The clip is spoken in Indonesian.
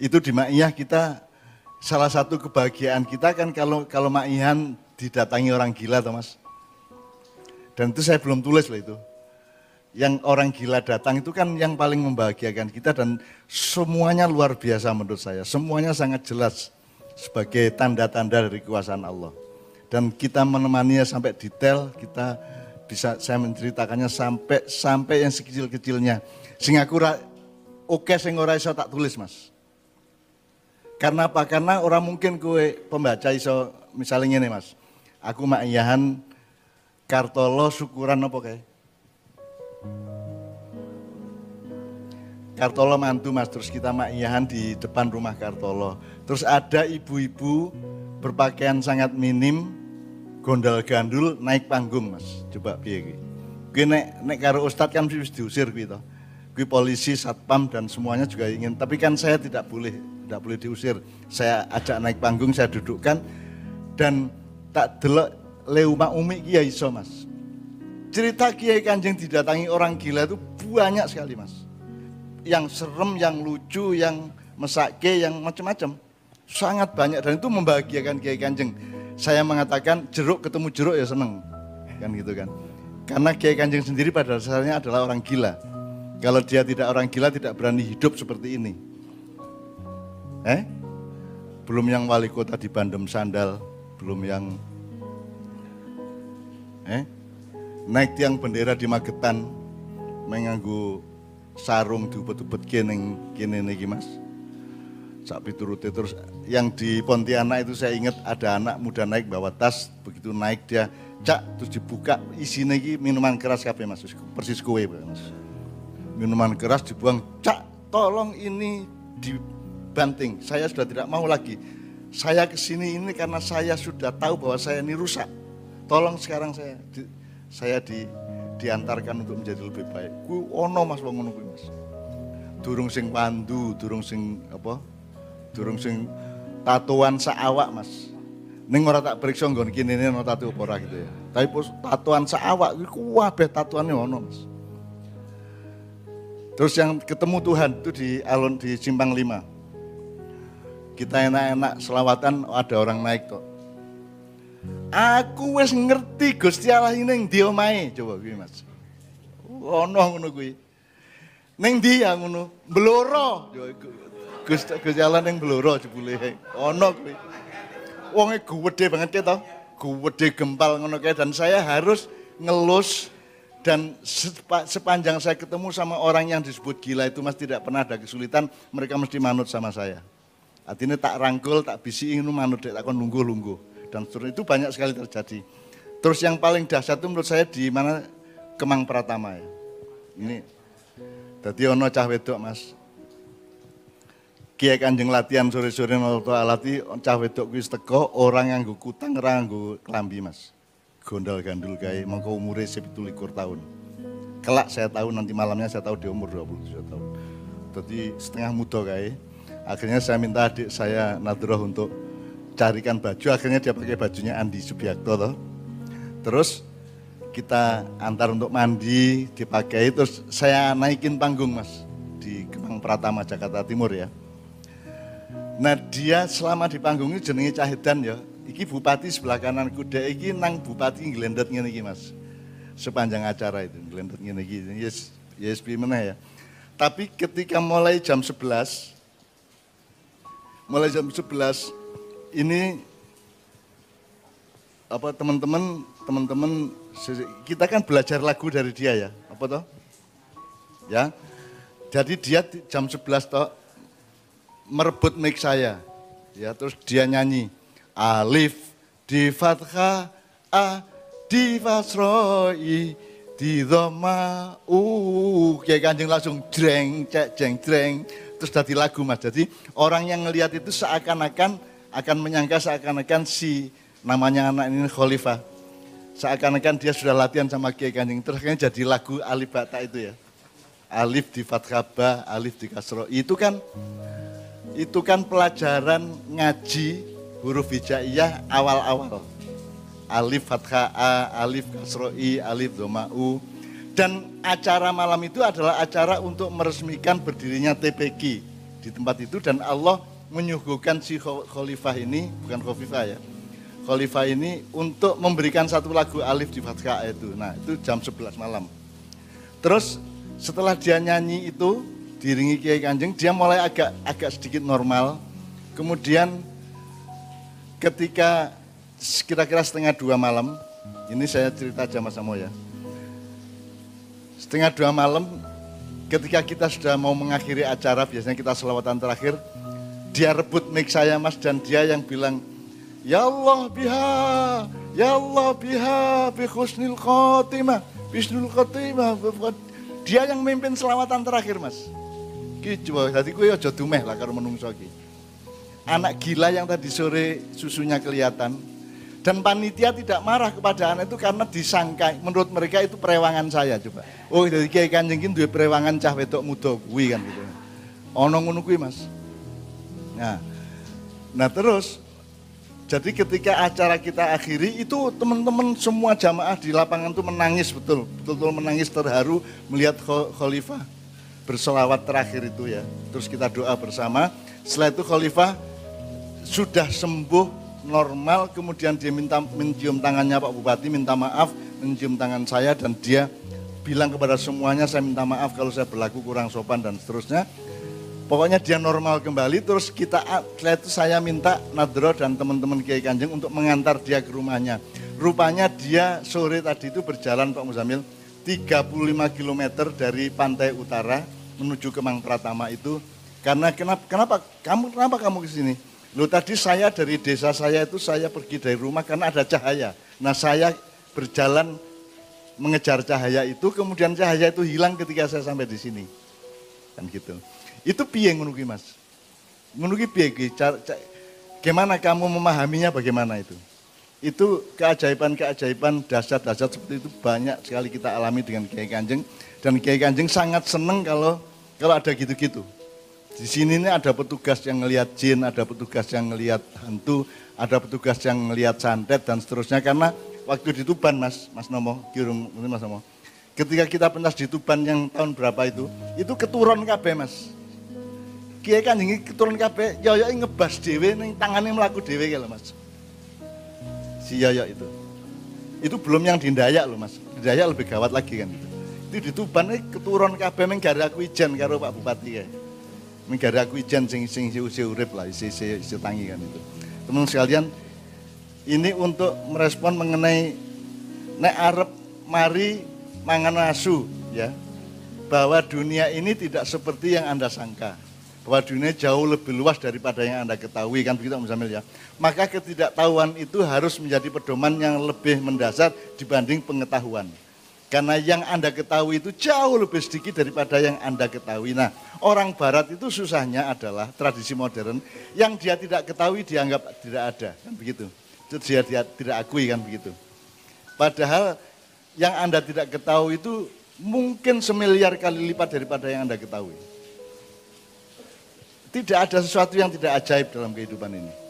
Itu di Ma'iyah kita salah satu kebahagiaan kita kan kalau kalau Ma'ihan didatangi orang gila Thomas. Dan itu saya belum tulis loh itu. Yang orang gila datang itu kan yang paling membahagiakan kita dan semuanya luar biasa menurut saya. Semuanya sangat jelas sebagai tanda-tanda dari kekuasaan Allah. Dan kita menemaninya sampai detail, kita bisa saya menceritakannya sampai sampai yang sekecil-kecilnya. Aku oke sing ora iso tak tulis, Mas. Karena apa? Karena orang mungkin kue pembaca iso misalnya ini Mas. Aku makiyahan Kartolo syukuran apa kayak? Kartolo mantu mas, terus kita makiyahan di depan rumah Kartolo. Terus ada ibu-ibu berpakaian sangat minim, gondal gandul naik panggung mas. Coba piye Gue nek nek karo ustadz kan harus diusir gitu gue polisi, satpam dan semuanya juga ingin. Tapi kan saya tidak boleh, tidak boleh diusir. Saya ajak naik panggung, saya dudukkan dan tak delok leuma umi kiai iso mas. Cerita kiai kanjeng didatangi orang gila itu banyak sekali mas. Yang serem, yang lucu, yang mesake, yang macam-macam. Sangat banyak dan itu membahagiakan kiai kanjeng. Saya mengatakan jeruk ketemu jeruk ya seneng. Kan gitu kan. Karena kiai kanjeng sendiri pada dasarnya adalah orang gila kalau dia tidak orang gila tidak berani hidup seperti ini. Eh? Belum yang wali kota di Bandem Sandal, belum yang eh? Naik tiang bendera di Magetan menganggu sarung diubet-ubet kene kene niki Mas. Sak piturute terus yang di Pontianak itu saya ingat ada anak muda naik bawa tas, begitu naik dia cak terus dibuka isinya iki minuman keras kabeh Mas, persis kue Mas minuman keras dibuang, cak tolong ini dibanting, saya sudah tidak mau lagi. Saya ke sini ini karena saya sudah tahu bahwa saya ini rusak. Tolong sekarang saya di, saya di, diantarkan untuk menjadi lebih baik. Ku ono mas wong ngono mas. Durung sing pandu, durung sing apa? Durung sing tatuan saawak mas. Ning ora tak periksa nggon kene ono tatu apa ora gitu ya. Tapi tatuan saawak iku kabeh tatuane ono mas. Terus yang ketemu Tuhan itu di alun di Simpang Lima. Kita enak-enak selawatan ada orang naik kok. Aku wes ngerti Gusti Allah ini yang dia main. Coba gue Mas. Ono ngono gue. Neng dia ngono, Bloro. Gusti Gusti Allah ning bloro jebule. Ono kuwi. Wonge gede banget ya toh. Gede gempal ngono kae dan saya harus ngelus dan sepanjang saya ketemu sama orang yang disebut gila itu mas tidak pernah ada kesulitan, mereka mesti manut sama saya. Artinya tak rangkul, tak bisi ingin manut, tak akan lungguh-lungguh. Dan seterusnya itu banyak sekali terjadi. Terus yang paling dahsyat itu menurut saya di mana Kemang Pratama ya. Ini, jadi ono cah wedok mas. Kiai kanjeng latihan sore-sore nolto alati cah wedok kuis teko orang yang gue kutang orang gue kelambi mas gondal gandul kayak mongko umure likur tahun. Kelak saya tahu nanti malamnya saya tahu di umur 27 tahun. Jadi setengah muda kayak. Akhirnya saya minta adik saya Nadroh untuk carikan baju. Akhirnya dia pakai bajunya Andi Subiakto toh. Terus kita antar untuk mandi, dipakai. Terus saya naikin panggung mas di Kemang Pratama Jakarta Timur ya. Nah dia selama di panggung ini jenenge Cahidan ya, Iki bupati sebelah kanan kuda iki nang bupati nglendet ngene iki Mas. Sepanjang acara itu nglendet ngene iki. Yes, yes mana ya. Tapi ketika mulai jam 11 mulai jam 11 ini apa teman-teman teman-teman kita kan belajar lagu dari dia ya. Apa toh? Ya. Jadi dia jam 11 toh merebut mic saya. Ya, terus dia nyanyi alif di fathah a di fasroi di dhamma u kayak kanjeng langsung jreng cek jeng jreng terus dari lagu mas. Jadi orang yang ngelihat itu seakan-akan akan menyangka seakan-akan si namanya anak ini khalifah. Seakan-akan dia sudah latihan sama Kiai Kanjeng. Terus kan jadi lagu alif bata itu ya. Alif di fathah ba alif di kasro. Itu kan itu kan pelajaran ngaji huruf hijaiyah awal-awal. Alif fathah A, alif kasro I, alif doma U. Dan acara malam itu adalah acara untuk meresmikan berdirinya TPG, di tempat itu dan Allah menyuguhkan si khalifah ini, bukan khalifah ya, khalifah ini untuk memberikan satu lagu alif di Fatkah itu. Nah itu jam 11 malam. Terus setelah dia nyanyi itu, diringi Kiai Kanjeng, dia mulai agak agak sedikit normal. Kemudian ketika kira-kira setengah dua malam, ini saya cerita aja Mas Amo ya. Setengah dua malam, ketika kita sudah mau mengakhiri acara, biasanya kita selawatan terakhir, dia rebut mic saya mas dan dia yang bilang, Ya Allah biha, Ya Allah biha, bi khusnil khotimah, bisnul khotimah. Dia yang memimpin selawatan terakhir mas. Ki coba, tadi gue aja dumeh lah kalau menungso ki. Anak gila yang tadi sore susunya kelihatan, dan panitia tidak marah kepada anak itu karena disangka menurut mereka itu perewangan saya coba. Oh dari kiai kanjeng dua perewangan cah wedok muda kuwi kan gitu. Ono ngono kuwi Mas. Nah, nah terus jadi ketika acara kita akhiri itu teman-teman semua jamaah di lapangan itu menangis betul, betul-betul menangis terharu melihat khalifah berselawat terakhir itu ya. Terus kita doa bersama. Setelah itu khalifah sudah sembuh normal, kemudian dia minta mencium tangannya Pak Bupati, minta maaf, mencium tangan saya dan dia bilang kepada semuanya saya minta maaf kalau saya berlaku kurang sopan dan seterusnya. Pokoknya dia normal kembali, terus kita setelah itu saya minta Nadro dan teman-teman Kiai Kanjeng untuk mengantar dia ke rumahnya. Rupanya dia sore tadi itu berjalan Pak Muzamil 35 km dari pantai utara menuju ke Mang Pratama itu. Karena kenapa, kenapa kamu kenapa kamu ke sini? Lo tadi saya dari desa saya itu saya pergi dari rumah karena ada cahaya. Nah saya berjalan mengejar cahaya itu, kemudian cahaya itu hilang ketika saya sampai di sini. Kan gitu. Itu piye ngono Mas? Ngono ki piye Gimana kamu memahaminya bagaimana itu? Itu keajaiban-keajaiban dasar-dasar seperti itu banyak sekali kita alami dengan Kiai Kanjeng dan Kiai Kanjeng sangat seneng kalau kalau ada gitu-gitu. Di sini ini ada petugas yang ngelihat jin, ada petugas yang ngelihat hantu, ada petugas yang ngelihat santet dan seterusnya karena waktu di Tuban Mas, Mas Nomo, Kirung, Mas Nomo. Ketika kita pentas di Tuban yang tahun berapa itu, itu keturun kabeh Mas Kiai kan ini turun kabeh, yoyo ngebas dhewe ning tangane mlaku dhewe lho Mas. Si yoyo itu. Itu belum yang di Dayak loh Mas. Di Dayak lebih gawat lagi kan itu. Di Tuban ini keturun kabeh ning aku ijan karo Pak Bupati kae. Ning aku ijan sing sing isi urip lah, isi isi, isi tangi kan itu. Teman sekalian, ini untuk merespon mengenai nek arep mari mangan asu ya bahwa dunia ini tidak seperti yang Anda sangka bahwa dunia jauh lebih luas daripada yang Anda ketahui kan begitu Mas Amil ya. Maka ketidaktahuan itu harus menjadi pedoman yang lebih mendasar dibanding pengetahuan. Karena yang Anda ketahui itu jauh lebih sedikit daripada yang Anda ketahui. Nah, orang barat itu susahnya adalah tradisi modern yang dia tidak ketahui dianggap tidak ada, kan begitu. Itu dia, dia tidak akui kan begitu. Padahal yang Anda tidak ketahui itu mungkin semiliar kali lipat daripada yang Anda ketahui. Tidak ada sesuatu yang tidak ajaib dalam kehidupan ini.